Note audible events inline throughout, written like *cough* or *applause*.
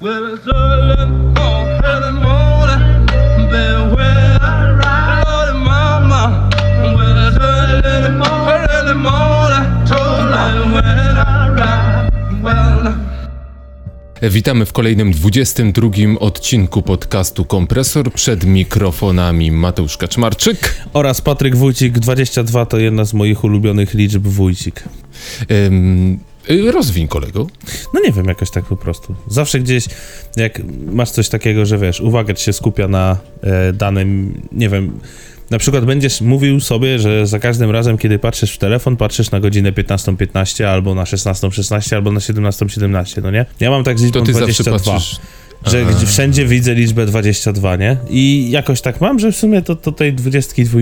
Well, it's early, oh, early morning, but when I ride, Lordy mama, well, it's early, oh, early morning, totally when I ride, well. Witamy w kolejnym 22 odcinku podcastu Kompresor. Przed mikrofonami Mateusz Kaczmarczyk. Oraz Patryk Wójcik 22 to jedna z moich ulubionych liczb Wójcik. Ym, rozwiń kolego. No nie wiem, jakoś tak po prostu. Zawsze gdzieś, jak masz coś takiego, że wiesz, uwaga ci się skupia na e, danym, nie wiem, na przykład będziesz mówił sobie, że za każdym razem, kiedy patrzysz w telefon, patrzysz na godzinę 15.15 albo na 16.16 albo na 17.17, no nie? Ja mam tak z liczbą To ty zawsze 22. patrzysz. Że Aha. wszędzie widzę liczbę 22, nie? I jakoś tak mam, że w sumie to, to tej 22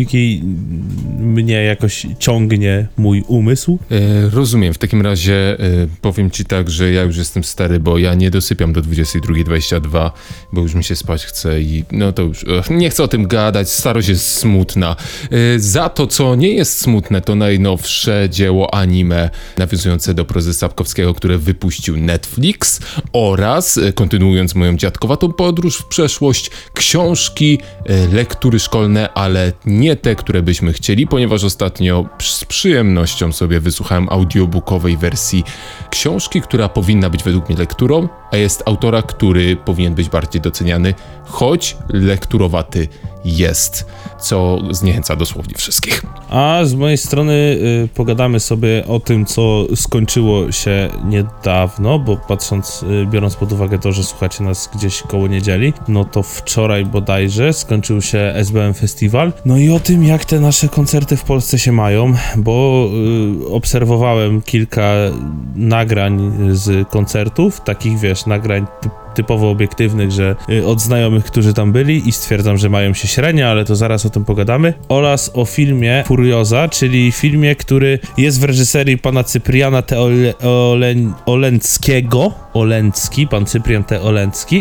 mnie jakoś ciągnie mój umysł. E, rozumiem. W takim razie e, powiem ci tak, że ja już jestem stary, bo ja nie dosypiam do 22.22, bo już mi się spać chce i no to już ech, nie chcę o tym gadać. Starość jest smutna. E, za to, co nie jest smutne, to najnowsze dzieło anime nawiązujące do prozy Sapkowskiego, które wypuścił Netflix oraz, e, kontynuując moją dziadkowatą podróż w przeszłość, książki, e, lektury szkolne, ale nie te, które byśmy chcieli, ponieważ ostatnio z przyjemnością sobie wysłuchałem audiobookowej wersji książki, która powinna być według mnie lekturą, a jest autora, który powinien być bardziej doceniany, choć lekturowaty jest, co zniechęca dosłownie wszystkich. A z mojej strony y, pogadamy sobie o tym, co skończyło się niedawno, bo patrząc, y, biorąc pod uwagę to, że słuchacie nas gdzieś koło niedzieli, no to wczoraj bodajże skończył się SBM Festiwal. No i o tym, jak te nasze koncerty w Polsce się mają, bo y, obserwowałem kilka nagrań z koncertów, takich wiesz, nagrań typ typowo obiektywnych, że y, od znajomych, którzy tam byli i stwierdzam, że mają się średnio, ale to zaraz o tym pogadamy. Oraz o filmie Furioza, czyli filmie, który jest w reżyserii pana Cypriana T. Ole, Olen. Olencki, pan Cyprian T.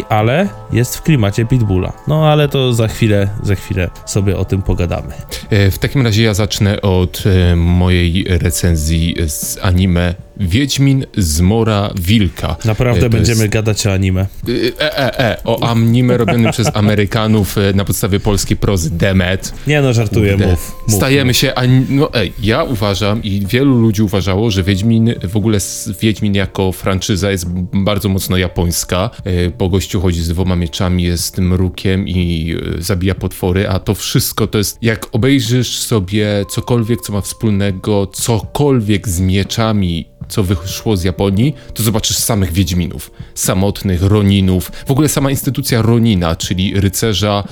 Ale jest w klimacie Pitbulla. No ale to za chwilę, za chwilę sobie o tym pogadamy. E, W takim razie ja zacznę od e, mojej recenzji z anime Wiedźmin z Mora Wilka. Naprawdę E, to będziemy Jest, gadać o anime. e, e, e, o anime robionym przez Amerykanów e, na podstawie polskiej prozy Demet. Nie no, żartuję, mów. mów Stajemy mów. się, no ej, ja uważam i wielu ludzi uważało, że Wiedźmin, w ogóle Wiedźmin jako franczyza jest bardzo mocno japońska. E, Po gościu chodzi z dwoma mieczami, jest mrukiem i e, zabija potwory, a to wszystko to jest, jak obejrzysz sobie cokolwiek, co ma wspólnego, cokolwiek z mieczami, co wyszło z Japonii, to zobaczysz samych Wiedźminów, samotnych Roninów, w ogóle sama instytucja Ronina, czyli rycerza,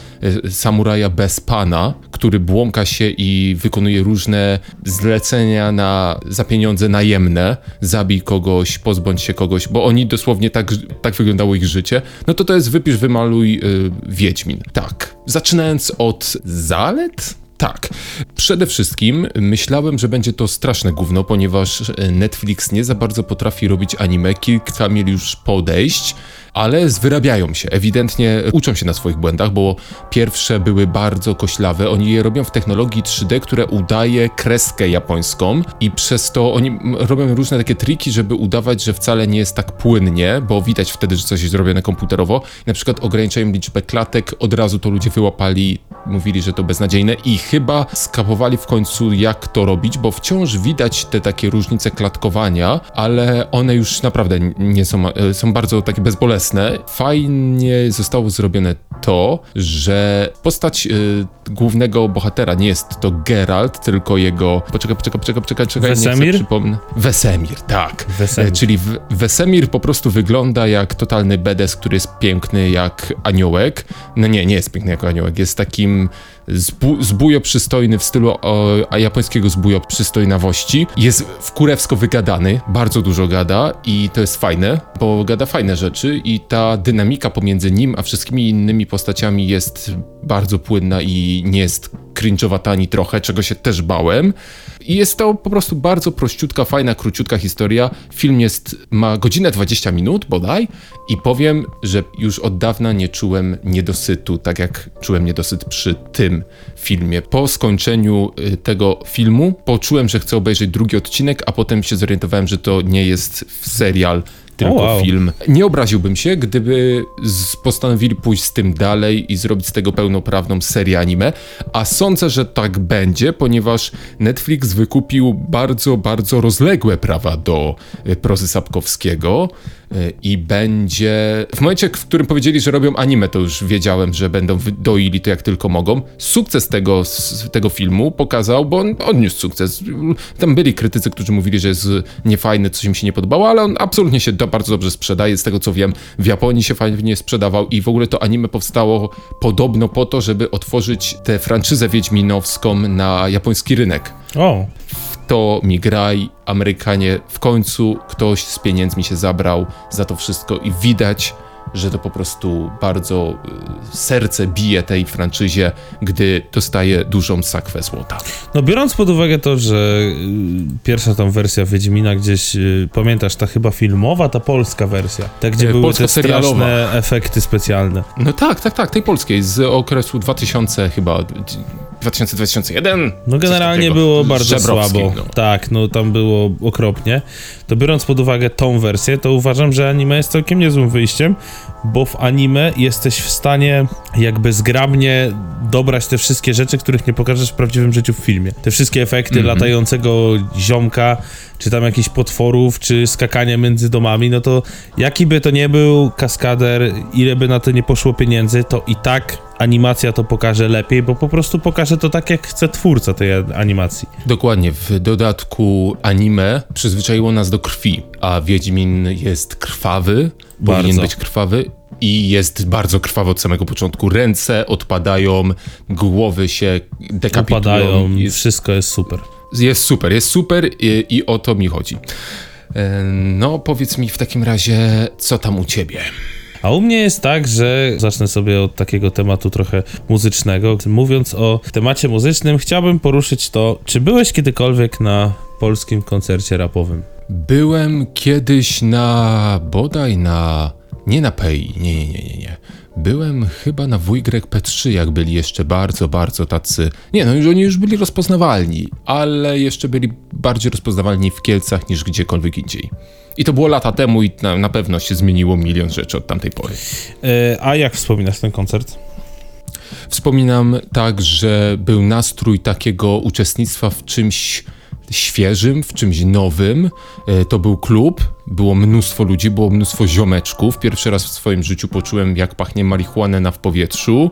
e, samuraja bez pana, który błąka się i wykonuje różne zlecenia na, za pieniądze najemne, zabij kogoś, pozbądź się kogoś, bo oni dosłownie tak, tak wyglądało ich życie, no to to jest wypisz, wymaluj y, Wiedźmin. Tak. Zaczynając od zalet? Tak. Przede wszystkim myślałem, że będzie to straszne gówno, ponieważ Netflix nie za bardzo potrafi robić anime. Kilka mieli już podejść, ale wyrabiają się. Ewidentnie uczą się na swoich błędach, bo pierwsze były bardzo koślawe. Oni je robią w technologii 3D, które udaje kreskę japońską i przez to oni robią różne takie triki, żeby udawać, że wcale nie jest tak płynnie, bo widać wtedy, że coś jest zrobione komputerowo. Na przykład ograniczają liczbę klatek, od razu to ludzie wyłapali, mówili, że to beznadziejne i chyba skapowali w końcu jak to robić, bo wciąż widać te takie różnice klatkowania, ale one już naprawdę nie są, e, są bardzo takie bezbolesne. Fajnie zostało zrobione to, że postać y, głównego bohatera nie jest to Geralt, tylko jego. Poczekaj, poczekaj, poczekaj, poczekaj, czekaj, nie Wesemir? przypomnę. Wesemir, tak. Wesemir. E, czyli w, Wesemir po prostu wygląda jak totalny bedes, który jest piękny jak aniołek. No nie, nie jest piękny jak aniołek, jest takim zbu, zbujo przystojny w stylu o, japońskiego zbujo przystojnawości. Jest w wygadany, bardzo dużo gada i to jest fajne, bo gada fajne rzeczy i ta dynamika pomiędzy nim a wszystkimi innymi postaciami jest bardzo płynna i nie jest cringe'owata ani trochę, czego się też bałem. I jest to po prostu bardzo prościutka, fajna, króciutka historia. Film jest, ma godzinę 20 minut bodaj i powiem, że już od dawna nie czułem niedosytu, tak jak czułem niedosyt przy tym filmie. Po skończeniu y, tego filmu poczułem, że chcę obejrzeć drugi odcinek, a potem się zorientowałem, że to nie jest serial tylko wow. film. Nie obraziłbym się, gdyby postanowili pójść z tym dalej i zrobić z tego pełnoprawną serię anime, a sądzę, że tak będzie, ponieważ Netflix wykupił bardzo, bardzo rozległe prawa do y, prozy Sapkowskiego i będzie... W momencie, w którym powiedzieli, że robią anime, to już wiedziałem, że będą doili to jak tylko mogą. Sukces tego, tego filmu pokazał, bo on odniósł sukces. Tam byli krytycy, którzy mówili, że jest niefajny, coś im się nie podobało, ale on absolutnie się do, bardzo dobrze sprzedaje. Z tego co wiem, w Japonii się fajnie sprzedawał i w ogóle to anime powstało podobno po to, żeby otworzyć tę franczyzę wiedźminowską na japoński rynek O, to mi graj, Amerykanie, w końcu ktoś z pieniędzmi się zabrał za to wszystko i widać, że to po prostu bardzo y, serce bije tej franczyzie, gdy dostaje dużą sakwę złota. no biorąc pod uwagę to, że y, pierwsza tam wersja Wiedźmina gdzieś, y, pamiętasz, ta chyba filmowa, ta polska wersja, ta gdzie E, były te polsko-serialowa. straszne efekty specjalne. No tak, tak, tak, tej polskiej z okresu 2000 chyba 2000-2001. No generalnie było bardzo słabo. no. Tak, no tam było okropnie. To biorąc pod uwagę tą wersję, to uważam, że anime jest całkiem niezłym wyjściem, bo w anime jesteś w stanie jakby zgrabnie dobrać te wszystkie rzeczy, których nie pokażesz w prawdziwym życiu w filmie. Te wszystkie efekty Mhm. latającego ziomka, czy tam jakichś potworów, czy skakania między domami, no to jaki by to nie był kaskader, ile by na to nie poszło pieniędzy, to i tak animacja to pokaże lepiej, bo po prostu pokaże to tak, jak chce twórca tej animacji. Dokładnie, w dodatku anime przyzwyczaiło nas do krwi, a Wiedźmin jest krwawy, powinien Bardzo. być krwawy i jest bardzo krwawy od samego początku. Ręce odpadają, głowy się dekapitują. Upadają, Jest, wszystko jest super. jest super, jest super i, i o to mi chodzi. E, No, powiedz mi w takim razie, co tam u ciebie? A u mnie jest tak, że zacznę sobie od takiego tematu trochę muzycznego. Mówiąc o temacie muzycznym, chciałbym poruszyć to, czy byłeś kiedykolwiek na polskim koncercie rapowym? Byłem kiedyś na bodaj na. Nie na Pei, nie, nie, nie, nie, nie. Byłem chyba na WYP3, jak byli jeszcze bardzo, bardzo tacy. Nie, no już oni już byli rozpoznawalni, ale jeszcze byli bardziej rozpoznawalni w Kielcach niż gdziekolwiek indziej. I to było lata temu i na, na pewno się zmieniło milion rzeczy od tamtej pory. E, a jak wspominasz ten koncert? Wspominam tak, że był nastrój takiego uczestnictwa w czymś świeżym, w czymś nowym. E, To był klub, było mnóstwo ludzi, było mnóstwo ziomeczków. Pierwszy raz w swoim życiu poczułem, jak pachnie marihuanę w powietrzu.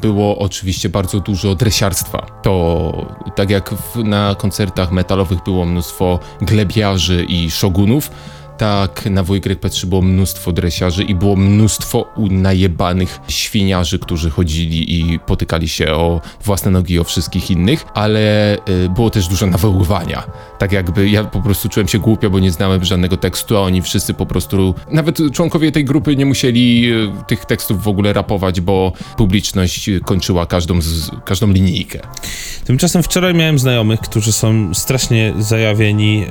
Było oczywiście bardzo dużo dresiarstwa. To tak jak w, na koncertach metalowych było mnóstwo glebiarzy i szogunów, tak, na WYP3 było mnóstwo dresiarzy i było mnóstwo najebanych świniarzy, którzy chodzili i potykali się o własne nogi i o wszystkich innych, ale y, było też dużo nawoływania. Tak jakby ja po prostu czułem się głupio, bo nie znałem żadnego tekstu, a oni wszyscy po prostu, nawet członkowie tej grupy nie musieli y, tych tekstów w ogóle rapować, bo publiczność kończyła każdą, z, każdą linijkę. Tymczasem wczoraj miałem znajomych, którzy są strasznie zajawieni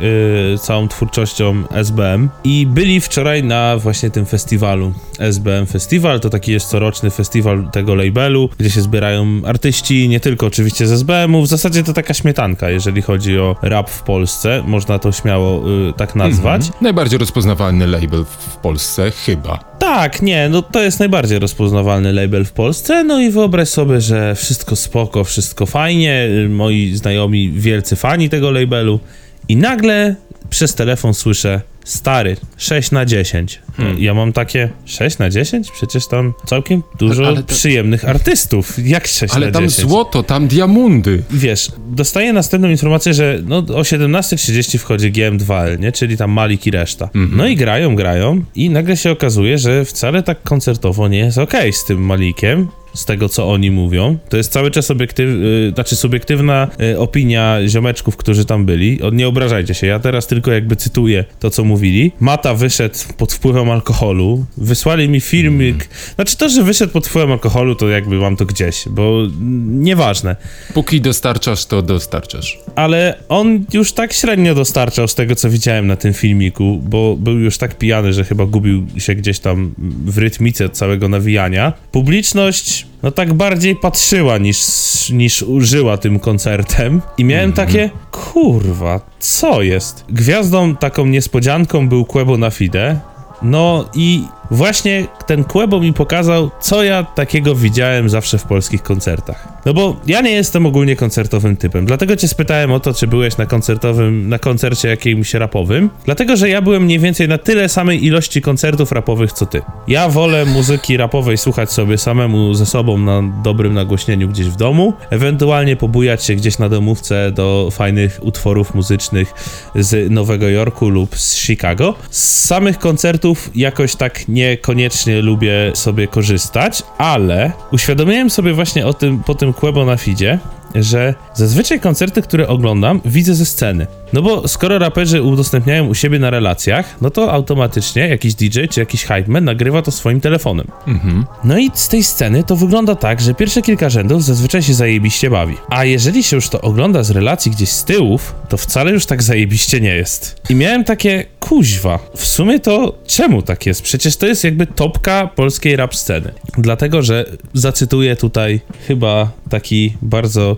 y, całą twórczością SBM i byli wczoraj na właśnie tym festiwalu. SBM Festival to taki jest coroczny festiwal tego labelu, gdzie się zbierają artyści, nie tylko oczywiście z SBM-u. W zasadzie to taka śmietanka, jeżeli chodzi o rap w Polsce, można to śmiało y, tak nazwać. Najbardziej rozpoznawalny label w, w Polsce, chyba. Tak, nie, no to jest najbardziej rozpoznawalny label w Polsce, no i wyobraź sobie, że wszystko spoko, wszystko fajnie, y, moi znajomi wielcy fani tego labelu i nagle przez telefon słyszę stary, 6 na 10. Ja mam takie 6 na 10? Przecież tam całkiem dużo Ale to- przyjemnych artystów. Jak 6 Ale na tam 10? złoto, tam diamundy. Wiesz, dostaję następną informację, że no, o 17.30 wchodzi GM2L, nie? Czyli tam Malik i reszta. No i grają, grają i nagle się okazuje, że wcale tak koncertowo nie jest okej z tym Malikiem. Z tego, co oni mówią. To jest cały czas obiektyw, y, znaczy subiektywna y, opinia ziomeczków, którzy tam byli. O, nie obrażajcie się, ja teraz tylko jakby cytuję to, co mówili. Mata wyszedł pod wpływem alkoholu. Wysłali mi filmik. Znaczy to, że wyszedł pod wpływem alkoholu, to jakby mam to gdzieś, bo mm, nieważne Póki dostarczasz, to dostarczasz. ale on już tak średnio dostarczał z tego, co widziałem na tym filmiku, bo był już tak pijany, że chyba gubił się gdzieś tam w rytmice całego nawijania. Publiczność, no tak bardziej patrzyła niż, niż użyła tym koncertem. I miałem takie, kurwa, co jest? Gwiazdą taką niespodzianką był Quebo na Fide, No i właśnie ten Quebo mi pokazał, co ja takiego widziałem zawsze w polskich koncertach. No bo ja nie jestem ogólnie koncertowym typem, dlatego cię spytałem o to, czy byłeś na koncertowym, na koncercie jakimś rapowym, dlatego że ja byłem mniej więcej na tyle samej ilości koncertów rapowych, co ty. Ja wolę muzyki rapowej słuchać sobie samemu ze sobą na dobrym nagłośnieniu gdzieś w domu, ewentualnie pobujać się gdzieś na domówce do fajnych utworów muzycznych z Nowego Jorku lub z Chicago. Z samych koncertów jakoś tak niekoniecznie lubię sobie korzystać, ale uświadomiłem sobie właśnie o tym po tym Quebo na feedzie, że zazwyczaj koncerty, które oglądam, widzę ze sceny. No bo skoro raperzy udostępniają u siebie na relacjach, no to automatycznie jakiś DJ czy jakiś hype man nagrywa to swoim telefonem. No i z tej sceny to wygląda tak, że pierwsze kilka rzędów zazwyczaj się zajebiście bawi. A jeżeli się już to ogląda z relacji gdzieś z tyłów, to wcale już tak zajebiście nie jest. I miałem takie, kuźwa, w sumie to czemu tak jest? Przecież to jest jakby topka polskiej rap sceny. Dlatego, że zacytuję tutaj chyba taki bardzo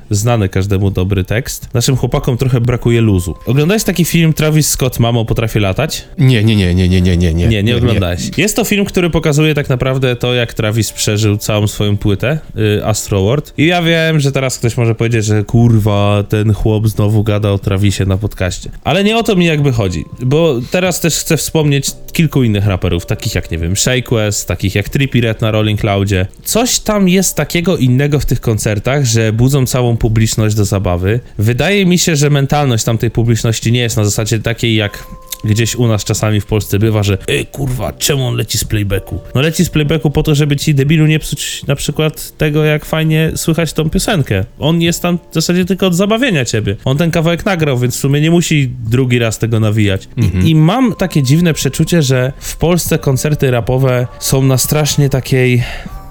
znany każdemu dobry tekst. Naszym chłopakom trochę brakuje luzu. Oglądałeś taki film Travis Scott, Mamo potrafię latać? Nie, nie, nie, nie, nie, nie, nie. Nie, nie oglądałeś. Jest to film, który pokazuje tak naprawdę to, jak Travis przeżył całą swoją płytę, y, Astro World. I ja wiem, że teraz ktoś może powiedzieć, że kurwa, ten chłop znowu gada o Travisie na podcaście. Ale nie o to mi jakby chodzi, bo teraz też chcę wspomnieć kilku innych raperów, takich jak, nie wiem, Shake West, takich jak Trippie Red na Rolling Cloudzie. Coś tam jest takiego innego w tych koncertach, że budzą całą publiczność do zabawy. Wydaje mi się, że mentalność tamtej publiczności nie jest na zasadzie takiej jak gdzieś u nas czasami w Polsce bywa, że ej kurwa, czemu on leci z playbacku? No leci z playbacku po to, żeby ci debilu nie psuć na przykład tego, jak fajnie słychać tą piosenkę. On jest tam w zasadzie tylko od zabawienia ciebie. On ten kawałek nagrał, więc w sumie nie musi drugi raz tego nawijać. I, I mam takie dziwne przeczucie, że w Polsce koncerty rapowe są na strasznie takiej...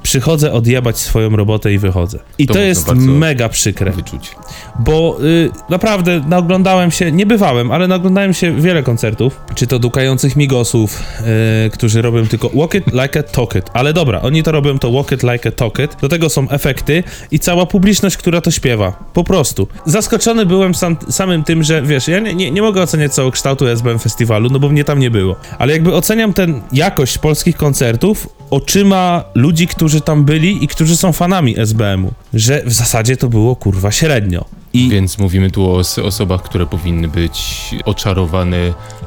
Przychodzę odjebać swoją robotę i wychodzę. I To to, jest mega przykre Wyczuć. bo y, naprawdę naoglądałem się, nie bywałem, ale naoglądałem się wiele koncertów, czy to dukających migosów, y, którzy robią tylko walk it like a talk it, ale dobra, oni to robią to walk it like a talk it, do tego są efekty i cała publiczność, która to śpiewa, po prostu. Zaskoczony byłem sam, samym tym, że wiesz, ja nie, nie, nie mogę oceniać całokształtu SBM Festiwalu, no bo mnie tam nie było, ale jakby oceniam ten jakość polskich koncertów oczyma ludzi, którzy tam byli i którzy są fanami SBM-u, że w zasadzie to było kurwa średnio. I Więc mówimy tu o os- osobach, które powinny być oczarowane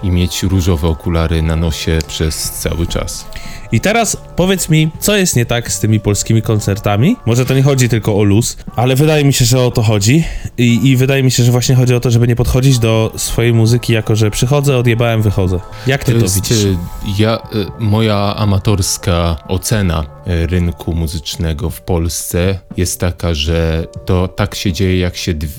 i mieć różowe okulary na nosie przez cały czas. I teraz powiedz mi, co jest nie tak z tymi polskimi koncertami? Może to nie chodzi tylko o luz, ale wydaje mi się, że o to chodzi. I, I wydaje mi się, że właśnie chodzi o to, żeby nie podchodzić do swojej muzyki jako, że przychodzę, odjebałem, wychodzę. Jak ty to, jest, widzisz? e, Ja, e, moja amatorska ocena e, rynku muzycznego w Polsce jest taka, że to tak się dzieje, jak się dw- s-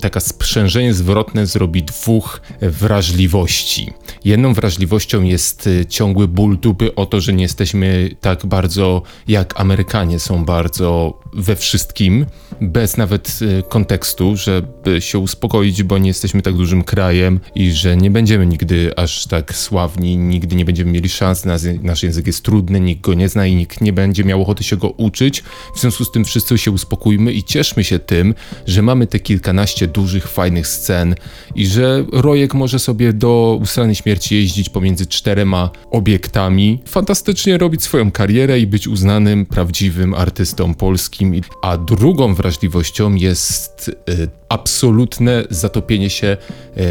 taka sprzężenie zwrotne zrobi dwóch wrażliwości. Jedną wrażliwością jest e, ciągły ból dupy o to, że nie jesteśmy tak bardzo jak Amerykanie są bardzo we wszystkim, bez nawet e, kontekstu, żeby się uspokoić, bo nie jesteśmy tak dużym krajem i że nie będziemy nigdy aż tak sławni, nigdy nie będziemy mieli szans, nas, nasz język jest trudny, nikt go nie zna i nikt nie będzie miał ochoty się go uczyć. W związku z tym wszyscy się uspokójmy i cieszmy się tym, że mamy te kilkanaście dużych, fajnych scen i że Rojek może sobie do ustanej śmierci jeździć pomiędzy czterema obiektami, fantastycznie robić swoją karierę i być uznanym, prawdziwym artystą polskim. A drugą wrażliwością jest y, absolutne zatopienie się e,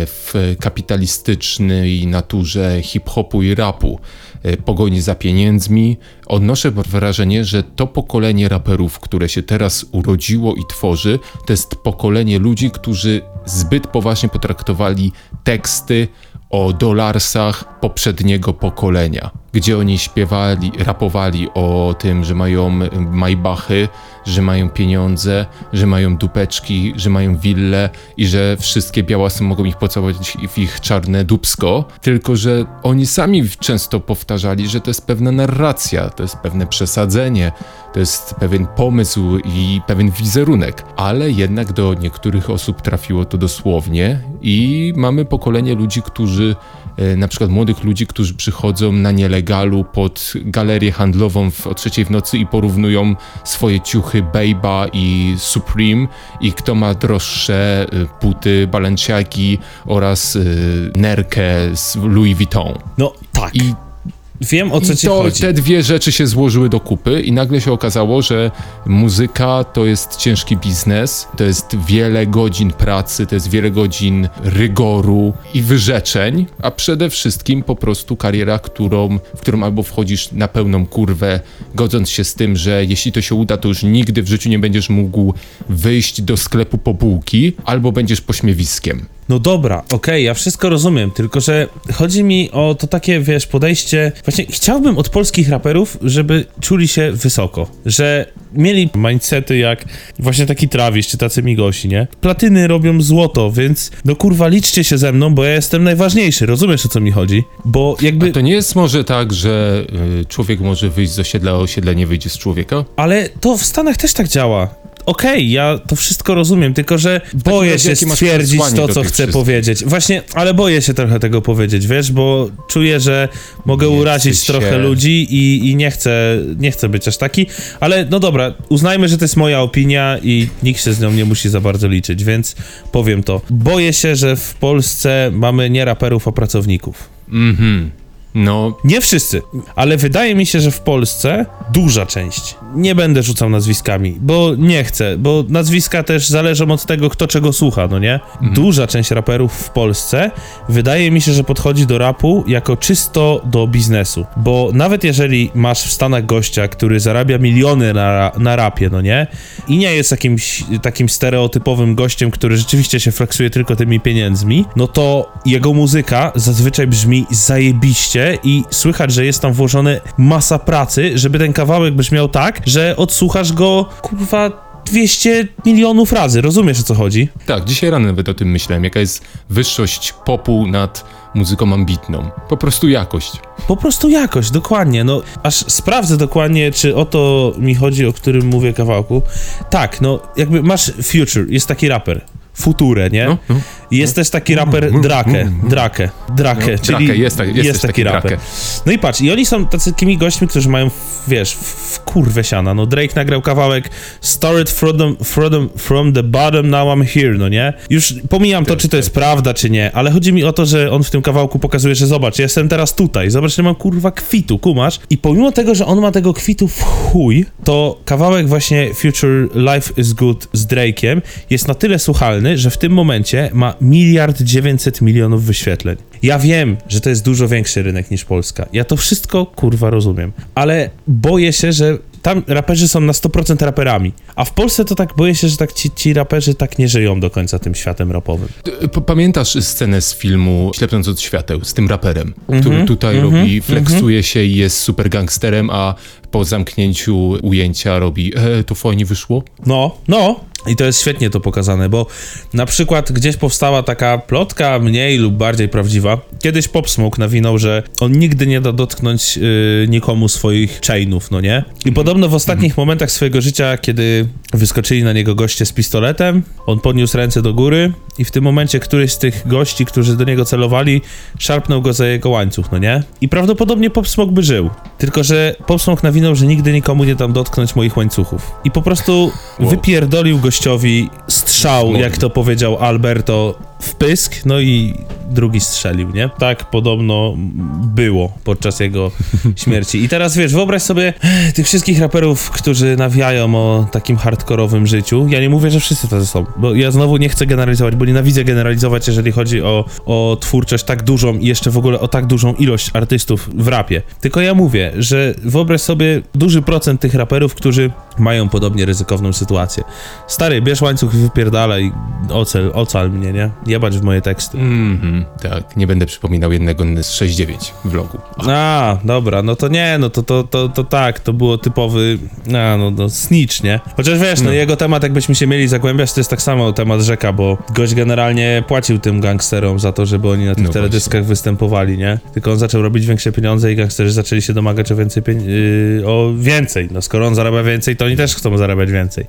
w kapitalistycznej naturze hip-hopu i rapu, e, pogoni za pieniędzmi. Odnoszę wrażenie, że to pokolenie raperów, które się teraz urodziło i tworzy, to jest pokolenie ludzi, którzy zbyt poważnie potraktowali teksty o dolarsach poprzedniego pokolenia, gdzie oni śpiewali, rapowali o tym, że mają majbachy, że mają pieniądze, że mają dupeczki, że mają wille i że wszystkie białasy mogą ich pocałować w ich czarne dupsko, tylko że oni sami często powtarzali, że to jest pewna narracja, to jest pewne przesadzenie, to jest pewien pomysł i pewien wizerunek, ale jednak do niektórych osób trafiło to dosłownie i mamy pokolenie ludzi, którzy na przykład młodych ludzi, którzy przychodzą na nielegalu pod galerię handlową w, o trzeciej w nocy i porównują swoje ciuchy Bejba i Supreme i kto ma droższe y, buty Balenciagi oraz y, nerkę z Louis Vuitton. No tak. I wiem o co I ci to, chodzi. te dwie rzeczy się złożyły do kupy i nagle się okazało, że muzyka to jest ciężki biznes, to jest wiele godzin pracy, to jest wiele godzin rygoru i wyrzeczeń, a przede wszystkim po prostu kariera, którą, w którą albo wchodzisz na pełną kurwę, godząc się z tym, że jeśli to się uda, to już nigdy w życiu nie będziesz mógł wyjść do sklepu po bułki, albo będziesz pośmiewiskiem. No dobra, okej, ja wszystko rozumiem, tylko że chodzi mi o to takie, wiesz, podejście. Właśnie chciałbym od polskich raperów, żeby czuli się wysoko, że mieli mindsety jak właśnie taki Travis czy tacy Migosi, nie? Platyny robią złoto, więc no kurwa, liczcie się ze mną, bo ja jestem najważniejszy, rozumiesz o co mi chodzi? Bo jakby. To nie jest może tak, że y, człowiek może wyjść z osiedla, a osiedla nie wyjdzie z człowieka? Ale to w Stanach też tak działa. Okej, ja to wszystko rozumiem, tylko że boję się stwierdzić to, co chcę powiedzieć. Właśnie, ale boję się trochę tego powiedzieć, wiesz, bo czuję, że mogę Nie urazić trochę się. ludzi i, i nie, chcę, nie chcę być aż taki, ale no dobra, uznajmy, że to jest moja opinia i nikt się z nią nie musi za bardzo liczyć, więc powiem to. Boję się, że w Polsce mamy nie raperów, a pracowników. Mhm. No, Nie wszyscy, ale wydaje mi się, że w Polsce duża część. Nie będę rzucał nazwiskami, bo nie chcę, bo nazwiska też zależą od tego, kto czego słucha, no nie? Duża część raperów w Polsce wydaje mi się, że podchodzi do rapu jako czysto do biznesu, bo nawet jeżeli masz w Stanach gościa, który zarabia miliony na, na rapie, no nie? I nie jest jakimś takim stereotypowym gościem, który rzeczywiście się flexuje tylko tymi pieniędzmi, no to jego muzyka zazwyczaj brzmi zajebiście i słychać, że jest tam włożone masa pracy, żeby ten kawałek brzmiał tak, że odsłuchasz go, kurwa, 200 milionów razy. Rozumiesz, o co chodzi? tak, dzisiaj rano nawet o tym myślałem, jaka jest wyższość popu nad muzyką ambitną. Po prostu jakość. Po prostu jakość, dokładnie. No, aż sprawdzę dokładnie, czy o to mi chodzi, o którym mówię kawałku. Tak, no, jakby masz Future, jest taki raper. Future, nie? No, no. Jest też taki raper Drake, Drake, Drake, No, czyli Drake, jest tak- jest też taki Drake. No i patrz, i oni są takimi gośćmi, którzy mają, wiesz, w kurwę siana, no Drake nagrał kawałek Started from the, from, from the bottom, now I'm here, no nie? Już pomijam to, czy to jest prawda, czy nie, ale chodzi mi o to, że on w tym kawałku pokazuje, że zobacz, ja jestem teraz tutaj, zobacz, że mam kurwa kwitu, kumasz? I pomimo tego, że on ma tego kwitu w chuj, to kawałek właśnie Future Life is Good z Drake'iem jest na tyle słuchalny, że w tym momencie ma miliard 900 milionów wyświetleń. Ja wiem, że to jest dużo większy rynek niż Polska. Ja to wszystko kurwa rozumiem, ale boję się, że tam raperzy są na 100% raperami. A w Polsce to tak boję się, że tak ci, ci raperzy tak nie żyją do końca tym światem rapowym. Pamiętasz scenę z filmu Ślepnąc od świateł z tym raperem, Mhm, który tutaj robi, flexuje się i jest super gangsterem, a po zamknięciu ujęcia robi e, to fajnie wyszło? No, no. I to jest świetnie to pokazane, bo na przykład gdzieś powstała taka plotka, mniej lub bardziej prawdziwa. Kiedyś Pop Smoke nawinął, że on nigdy nie da dotknąć y, nikomu swoich chainów, no nie? I podobno w ostatnich momentach swojego życia, kiedy wyskoczyli na niego goście z pistoletem, on podniósł ręce do góry i w tym momencie któryś z tych gości, którzy do niego celowali, szarpnął go za jego łańcuch, no nie? I prawdopodobnie Pop Smoke by żył. Tylko, że Pop Smoke nawinął, że nigdy nikomu nie dam dotknąć moich łańcuchów. I po prostu Wow. wypierdolił gościowi strzał, jak to powiedział Alberto, w pysk, no i drugi strzelił, nie? Tak podobno było podczas jego *laughs* śmierci. I teraz wiesz, wyobraź sobie eh, tych wszystkich raperów, którzy nawijają o takim hardkorowym życiu. Ja nie mówię, że wszyscy tacy są, bo ja znowu nie chcę generalizować, bo nienawidzę generalizować, jeżeli chodzi o, o twórczość tak dużą i jeszcze w ogóle o tak dużą ilość artystów w rapie. Tylko ja mówię, że wyobraź sobie duży procent tych raperów, którzy mają podobnie ryzykowną sytuację. Stary, bierz łańcuch i wypierdalaj, ocel, ocal mnie, nie? Jebać w moje teksty. Mhm, tak, nie będę przypominał jednego z 6-9 vlogu. A, dobra, no to nie, no to, to, to, to tak, to było typowy, a, no, no snitch, nie? Chociaż wiesz, no. No. jego temat, jakbyśmy się mieli zagłębiać, to jest tak samo temat rzeka, bo gość generalnie płacił tym gangsterom za to, żeby oni na tych No teledyskach występowali, nie? Tylko on zaczął robić większe pieniądze i gangsterzy zaczęli się domagać o więcej, yy, o więcej. No skoro on zarabia więcej, to oni też chcą zarabiać więcej.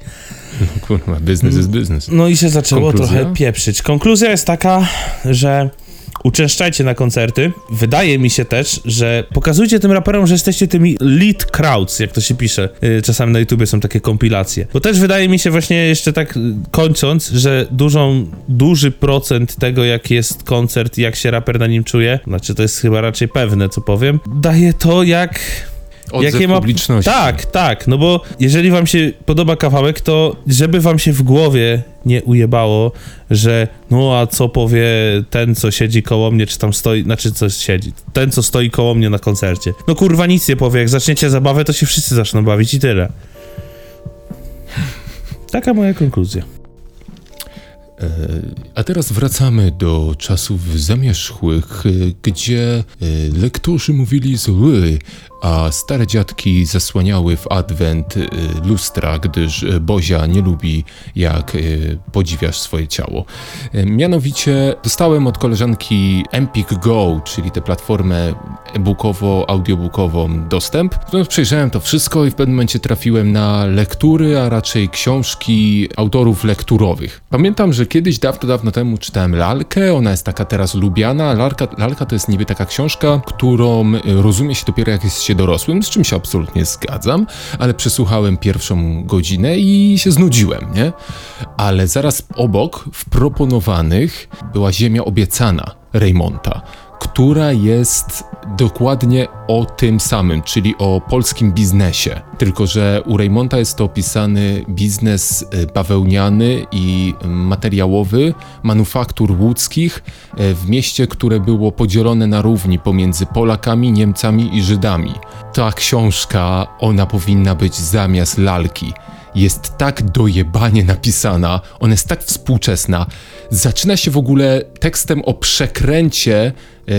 Kurwa, biznes jest biznes. No i się zaczęło Konkluzja? trochę pieprzyć. Konkluzja jest taka, że uczęszczajcie na koncerty. Wydaje mi się też, że pokazujcie tym raperom, że jesteście tymi lead crowds, jak to się pisze. Yy, Czasami na YouTubie są takie kompilacje. Bo też wydaje mi się właśnie jeszcze tak y, kończąc, że dużą, duży procent tego, jak jest koncert i jak się raper na nim czuje, znaczy to jest chyba raczej pewne, co powiem, daje to, jak Odzew Jakie ma... publiczności. Tak, tak, no bo jeżeli wam się podoba kawałek, to żeby wam się w głowie nie ujebało, że no a co powie ten, co siedzi koło mnie, czy tam stoi, znaczy co siedzi, ten, co stoi koło mnie na koncercie. No kurwa nic nie powie, jak zaczniecie zabawę, to się wszyscy zaczną bawić i tyle. Taka moja konkluzja. E, A teraz wracamy do czasów zamierzchłych, e, gdzie e, lektorzy mówili zły, a stare dziadki zasłaniały w adwent e, lustra, gdyż e, Bozia nie lubi, jak e, podziwiasz swoje ciało. Mianowicie dostałem od koleżanki Empik Go, czyli tę platformę e-bookowo-audiobookową dostęp. No, przejrzałem to wszystko i w pewnym momencie trafiłem na lektury, a raczej książki autorów lekturowych. Pamiętam, że kiedyś dawno, dawno temu czytałem Lalkę, ona jest taka teraz lubiana. Lalka, Lalka to jest niby taka książka, którą y, rozumie się dopiero jak jest się dorosłym, z czym się absolutnie zgadzam, ale przesłuchałem pierwszą godzinę i się znudziłem, nie? Ale zaraz obok, w proponowanych, była Ziemia Obiecana Raymonta która jest dokładnie o tym samym, czyli o polskim biznesie. Tylko, że u Raymonta jest to opisany biznes y, bawełniany i y, materiałowy manufaktur łódzkich y, w mieście, które było podzielone na równi pomiędzy Polakami, Niemcami i Żydami. Ta książka, ona powinna być zamiast lalki jest tak dojebanie napisana, ona jest tak współczesna. Zaczyna się w ogóle tekstem o przekręcie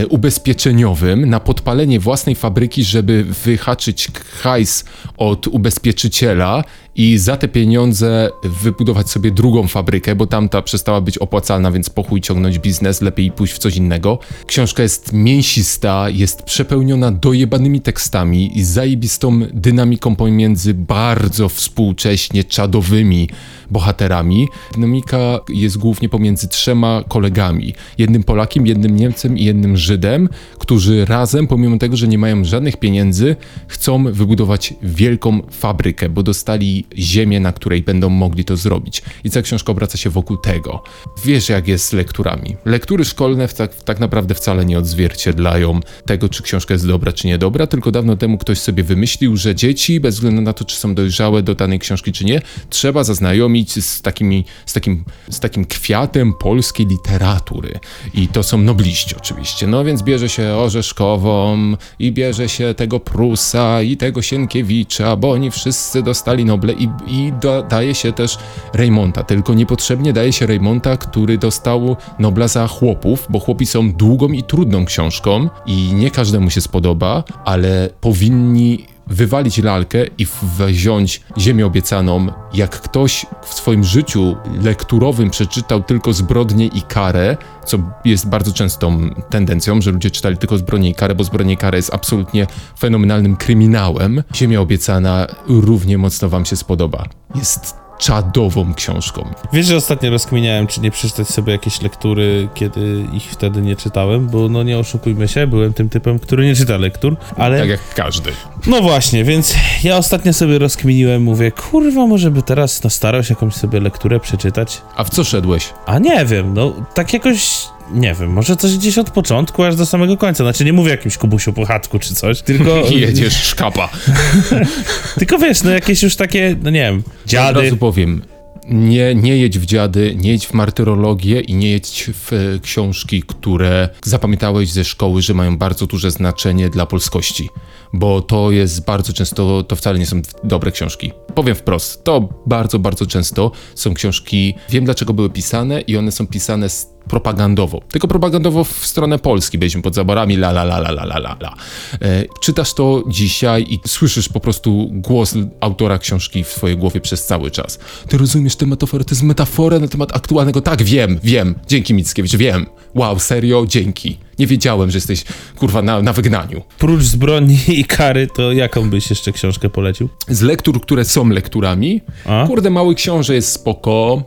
ubezpieczeniowym na podpalenie własnej fabryki, żeby wyhaczyć hajs od ubezpieczyciela i za te pieniądze wybudować sobie drugą fabrykę, bo tamta przestała być opłacalna, więc po chuj ciągnąć biznes, lepiej pójść w coś innego. Książka jest mięsista, jest przepełniona dojebanymi tekstami i zajebistą dynamiką pomiędzy bardzo współcześnie czadowymi bohaterami. Dynamika jest głównie pomiędzy trzema kolegami. Jednym Polakiem, jednym Niemcem i jednym Żydem, którzy razem, pomimo tego, że nie mają żadnych pieniędzy, chcą wybudować wielką fabrykę, bo dostali ziemię, na której będą mogli to zrobić. I cała książka obraca się wokół tego. Wiesz, jak jest z lekturami. Lektury szkolne tak, tak naprawdę wcale nie odzwierciedlają tego, czy książka jest dobra, czy niedobra, tylko dawno temu ktoś sobie wymyślił, że dzieci, bez względu na to, czy są dojrzałe do danej książki, czy nie, trzeba zaznajomić z, takimi, z, takim, z takim kwiatem polskiej literatury. I to są nobliści oczywiście. No więc bierze się Orzeszkową i bierze się tego Prusa i tego Sienkiewicza, bo oni wszyscy dostali Noble i, i da, daje się też Reymonta, tylko niepotrzebnie daje się Reymonta, który dostał Nobla za chłopów, bo chłopi są długą i trudną książką i nie każdemu się spodoba, ale powinni wywalić lalkę i wziąć ziemię obiecaną. Jak ktoś w swoim życiu lekturowym przeczytał tylko zbrodnię i karę, co jest bardzo częstą tendencją, że ludzie czytali tylko zbrodnię i karę, bo zbrodnia i karę jest absolutnie fenomenalnym kryminałem. Ziemia obiecana równie mocno wam się spodoba. Jest czadową książką. Wiesz, że ostatnio rozkminiałem, czy nie przeczytać sobie jakieś lektury, kiedy ich wtedy nie czytałem, bo no nie oszukujmy się, byłem tym typem, który nie czyta lektur, ale... Tak jak każdy. No właśnie, więc ja ostatnio sobie rozkminiłem, mówię, kurwa, może by teraz na starość jakąś sobie lekturę przeczytać? A w co szedłeś? A nie wiem, no tak jakoś... Nie wiem, może coś gdzieś od początku aż do samego końca. Znaczy, nie mówię o jakimś Kubusiu Puchatku czy coś, tylko... *laughs* Jedziesz szkapa. *laughs* tylko wiesz, no jakieś już takie, no nie wiem, Od dziady. razu powiem. Nie, nie jedź w dziady, nie jedź w martyrologię i nie jedź w e, książki, które zapamiętałeś ze szkoły, że mają bardzo duże znaczenie dla polskości bo to jest bardzo często, to wcale nie są dobre książki. Powiem wprost, to bardzo, bardzo często są książki, wiem dlaczego były pisane i one są pisane propagandowo, tylko propagandowo w stronę Polski, byliśmy pod zaborami, la la la la la la la. E, czytasz to dzisiaj i słyszysz po prostu głos autora książki w swojej głowie przez cały czas. Ty rozumiesz tę metaforę, to jest metafora na temat aktualnego, tak, wiem, wiem, dzięki Mickiewicz, wiem. Wow, serio, dzięki. Nie wiedziałem, że jesteś, kurwa, na, na wygnaniu. Prócz zbrodni i kary, to jaką byś jeszcze książkę polecił? Z lektur, które są lekturami, A? kurde, Mały Książę jest spoko.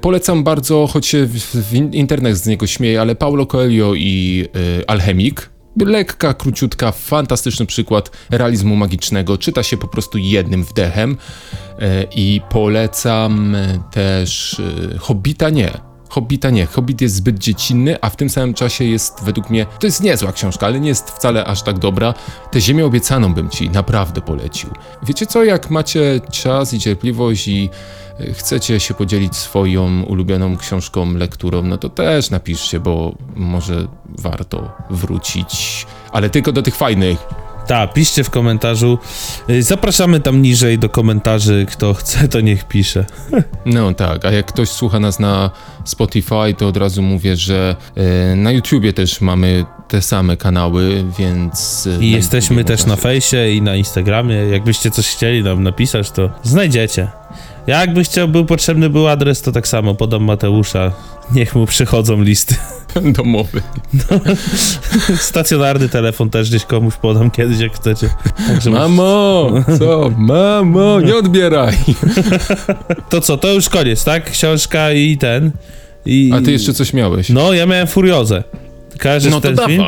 Polecam bardzo, choć się w, w internet z niego śmieje, ale Paulo Coelho i y, Alchemik. Lekka, króciutka, fantastyczny przykład realizmu magicznego. Czyta się po prostu jednym wdechem. Y, I polecam też y, Hobbita nie. Hobbita nie. Hobbit jest zbyt dziecinny, a w tym samym czasie jest według mnie. To jest niezła książka, ale nie jest wcale aż tak dobra. Tę Ziemię obiecaną bym ci naprawdę polecił. Wiecie co, jak macie czas i cierpliwość i e, chcecie się podzielić swoją ulubioną książką, lekturą, no to też napiszcie, bo może warto wrócić, ale tylko do tych fajnych. Tak, piszcie w komentarzu. Y, Zapraszamy tam niżej do komentarzy. Kto chce, to niech pisze. *laughs* No tak, a jak ktoś słucha nas na Spotify, to od razu mówię, że e, na YouTubie też mamy te same kanały, więc... e, I jesteśmy też na fejsie i na Instagramie. Jakbyście coś chcieli nam napisać, to znajdziecie. Jakby chciał, był potrzebny był adres, to tak samo podam Mateusza. Niech mu przychodzą listy. *laughs* domowy. *laughs* Stacjonarny telefon też gdzieś komuś podam kiedyś, jak chcecie. Także Mamo, *laughs* co? Mamo, nie odbieraj. To co, to już koniec, tak? Książka i ten. I... A ty jeszcze coś miałeś? No, ja miałem Furiozę. Kojarzysz No to ten film?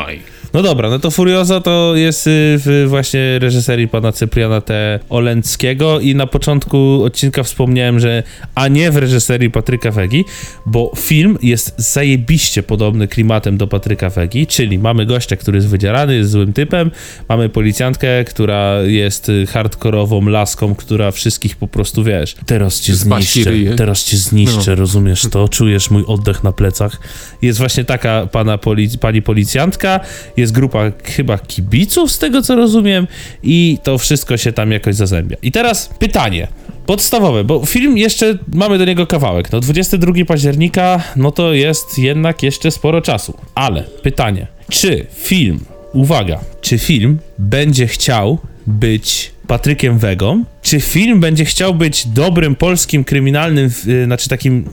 No dobra, no to Furioza to jest y, w właśnie reżyserii pana Cypriana T. Olęckiego i na początku odcinka wspomniałem, że a nie w reżyserii Patryka Wegi, bo film jest zajebiście podobny klimatem do Patryka Wegi, czyli mamy gościa, który jest wydzierany, jest złym typem, mamy policjantkę, która jest hardkorową laską, która wszystkich po prostu, wiesz, teraz cię zniszczę, teraz cię zniszczę, rozumiesz to, czujesz mój oddech na plecach. Jest właśnie taka pana polic- pani policjantka, jest grupa chyba kibiców, z tego co rozumiem, i to wszystko się tam jakoś zazębia. I teraz pytanie. Podstawowe, bo film jeszcze mamy do niego kawałek. No 22 października, no to jest jednak jeszcze sporo czasu. Ale pytanie, czy film, uwaga, czy film będzie chciał być Patrykiem Wegą? Czy film będzie chciał być dobrym polskim kryminalnym, yy, znaczy takim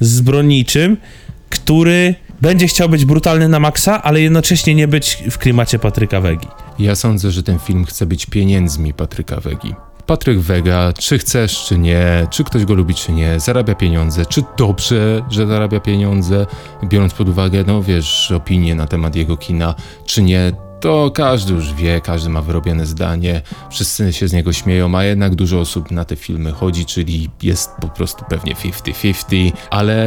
zbrodniczym, który będzie chciał być brutalny na maksa, ale jednocześnie nie być w klimacie Patryka Wegi? Ja sądzę, że ten film chce być pieniędzmi Patryka Wegi. Patryk Wega, czy chcesz, czy nie, czy ktoś go lubi, czy nie, zarabia pieniądze, czy dobrze, że zarabia pieniądze, biorąc pod uwagę, no wiesz, opinie na temat jego kina, czy nie, to każdy już wie, każdy ma wyrobione zdanie, wszyscy się z niego śmieją, a jednak dużo osób na te filmy chodzi, czyli jest po prostu pewnie 50-50, ale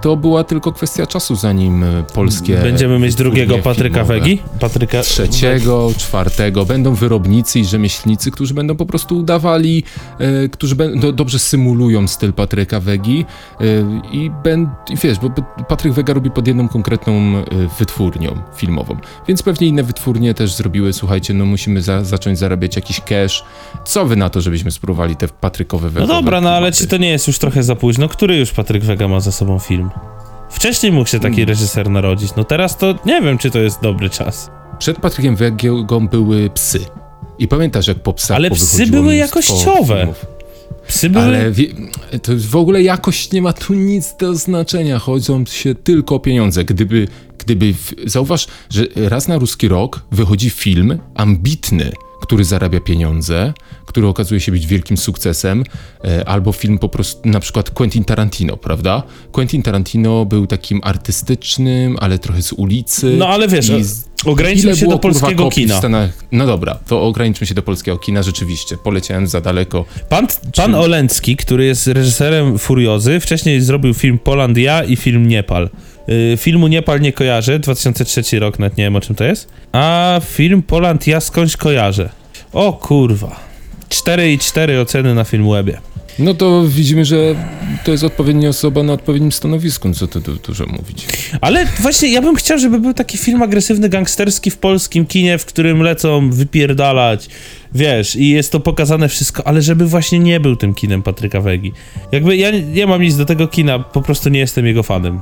to była tylko kwestia czasu, zanim polskie... Będziemy mieć drugiego Patryka filmowe- Wegi? Patryka... trzeciego, czwartego będą wyrobnicy i rzemieślnicy, którzy będą po prostu udawali, e, którzy będą dobrze symulują styl Patryka Wegi e, i, ben, i wiesz, bo bo Patryk Wega robi pod jedną konkretną e, wytwórnią filmową, więc pewnie inne wytwórnie też zrobiły, słuchajcie, no musimy za, zacząć zarabiać jakiś cash. Co wy na to, żebyśmy spróbowali te Patrykowe No Wegowe dobra, no ale czy to nie jest już trochę za późno? Który już Patryk Wega ma za sobą film? Wcześniej mógł się taki Hmm. reżyser narodzić, no teraz to nie wiem, czy to jest dobry czas. Przed Patrykiem Wegą były psy. I pamiętasz, jak po psach Ale psy były jakościowe. filmów? Psy były... Ale wie, to w ogóle jakość nie ma tu nic do znaczenia. Chodzą się tylko o pieniądze. Gdyby, gdyby w, zauważ, że raz na ruski rok wychodzi film ambitny, który zarabia pieniądze, który okazuje się być wielkim sukcesem, e, albo film po prostu, na przykład Quentin Tarantino, prawda? Quentin Tarantino był takim artystycznym, ale trochę z ulicy. No ale wiesz, ograniczmy się było, do polskiego kina. No dobra, to ograniczmy się do polskiego kina, rzeczywiście. Poleciałem za daleko. Pan, pan Olencki, który jest reżyserem Furiozy, wcześniej zrobił film Polandia i film Niepal. Y, filmu Niepal nie kojarzę, 2003 rok, nawet nie wiem o czym to jest. A film Poland ja skądś kojarzę. O kurwa. 4,4 oceny na Filmwebie. No to widzimy, że to jest odpowiednia osoba na odpowiednim stanowisku, no co tu du- dużo mówić. Ale właśnie ja bym chciał, żeby był taki film agresywny, gangsterski w polskim kinie, w którym lecą wypierdalać, wiesz, i jest to pokazane wszystko, ale żeby właśnie nie był tym kinem Patryka Wegi. Jakby ja nie mam nic do tego kina, po prostu nie jestem jego fanem.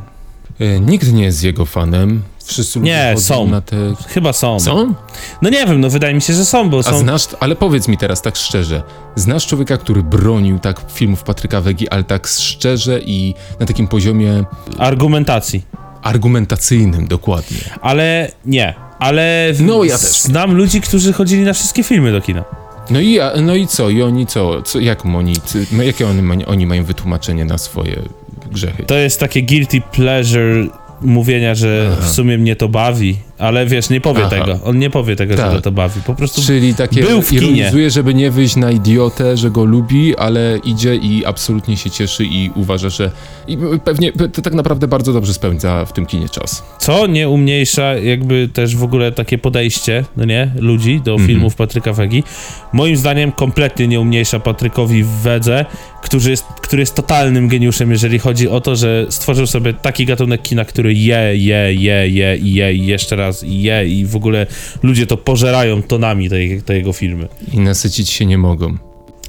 E, nikt nie jest jego fanem. Wszyscy Nie, są. na te... Chyba są. Są? No nie wiem, no wydaje mi się, że są, bo A są... znasz, ale powiedz mi teraz tak szczerze, znasz człowieka, który bronił tak filmów Patryka Wegi, ale tak szczerze i na takim poziomie argumentacji. argumentacyjnym dokładnie. Ale nie. Ale w- No, ja też. znam ludzi, którzy chodzili na wszystkie filmy do kina. No i, no i co? I oni co? co jak oni, jakie oni, oni mają wytłumaczenie na swoje grzechy? To jest takie guilty pleasure mówienia, że w sumie mnie to bawi, ale wiesz, nie powie Aha. tego. On nie powie tego, że Tak. go to bawi. Po prostu Czyli takie był w kinie. żeby nie wyjść na idiotę, że go lubi, ale idzie i absolutnie się cieszy i uważa, że i pewnie to tak naprawdę bardzo dobrze spędza w tym kinie czas. Co nie umniejsza jakby też w ogóle takie podejście, no nie, ludzi do filmów Patryka Wegi. Moim zdaniem kompletnie nie umniejsza Patrykowi Wedze, który jest, który jest totalnym geniuszem, jeżeli chodzi o to, że stworzył sobie taki gatunek kina, który je, je, je, je i je i jeszcze raz i je i w ogóle ludzie to pożerają tonami te, te jego filmy. I nasycić się nie mogą.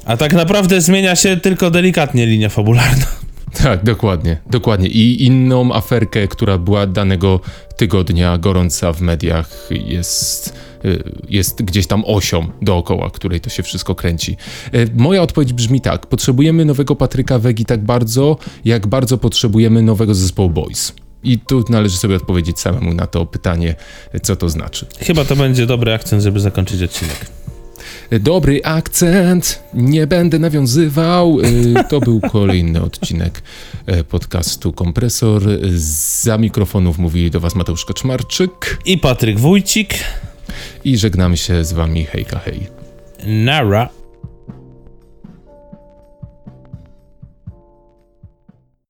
A tak naprawdę zmienia się tylko delikatnie linia fabularna. *laughs* Tak, dokładnie, dokładnie. I inną aferkę, która była danego tygodnia gorąca w mediach, jest, y, jest gdzieś tam osią dookoła, której to się wszystko kręci. Y, Moja odpowiedź brzmi tak: potrzebujemy nowego Patryka Wegi tak bardzo, jak bardzo potrzebujemy nowego zespołu Boys. I tu należy sobie odpowiedzieć samemu na to pytanie, co to znaczy. Chyba to będzie dobry akcent, żeby zakończyć odcinek. Dobry akcent, nie będę nawiązywał. Y, To był kolejny odcinek e, podcastu Kompresor. Za mikrofonów mówili do Was Mateusz Kaczmarczyk I Patryk Wójcik. i żegnamy się z Wami. Hejka, hej. Nara.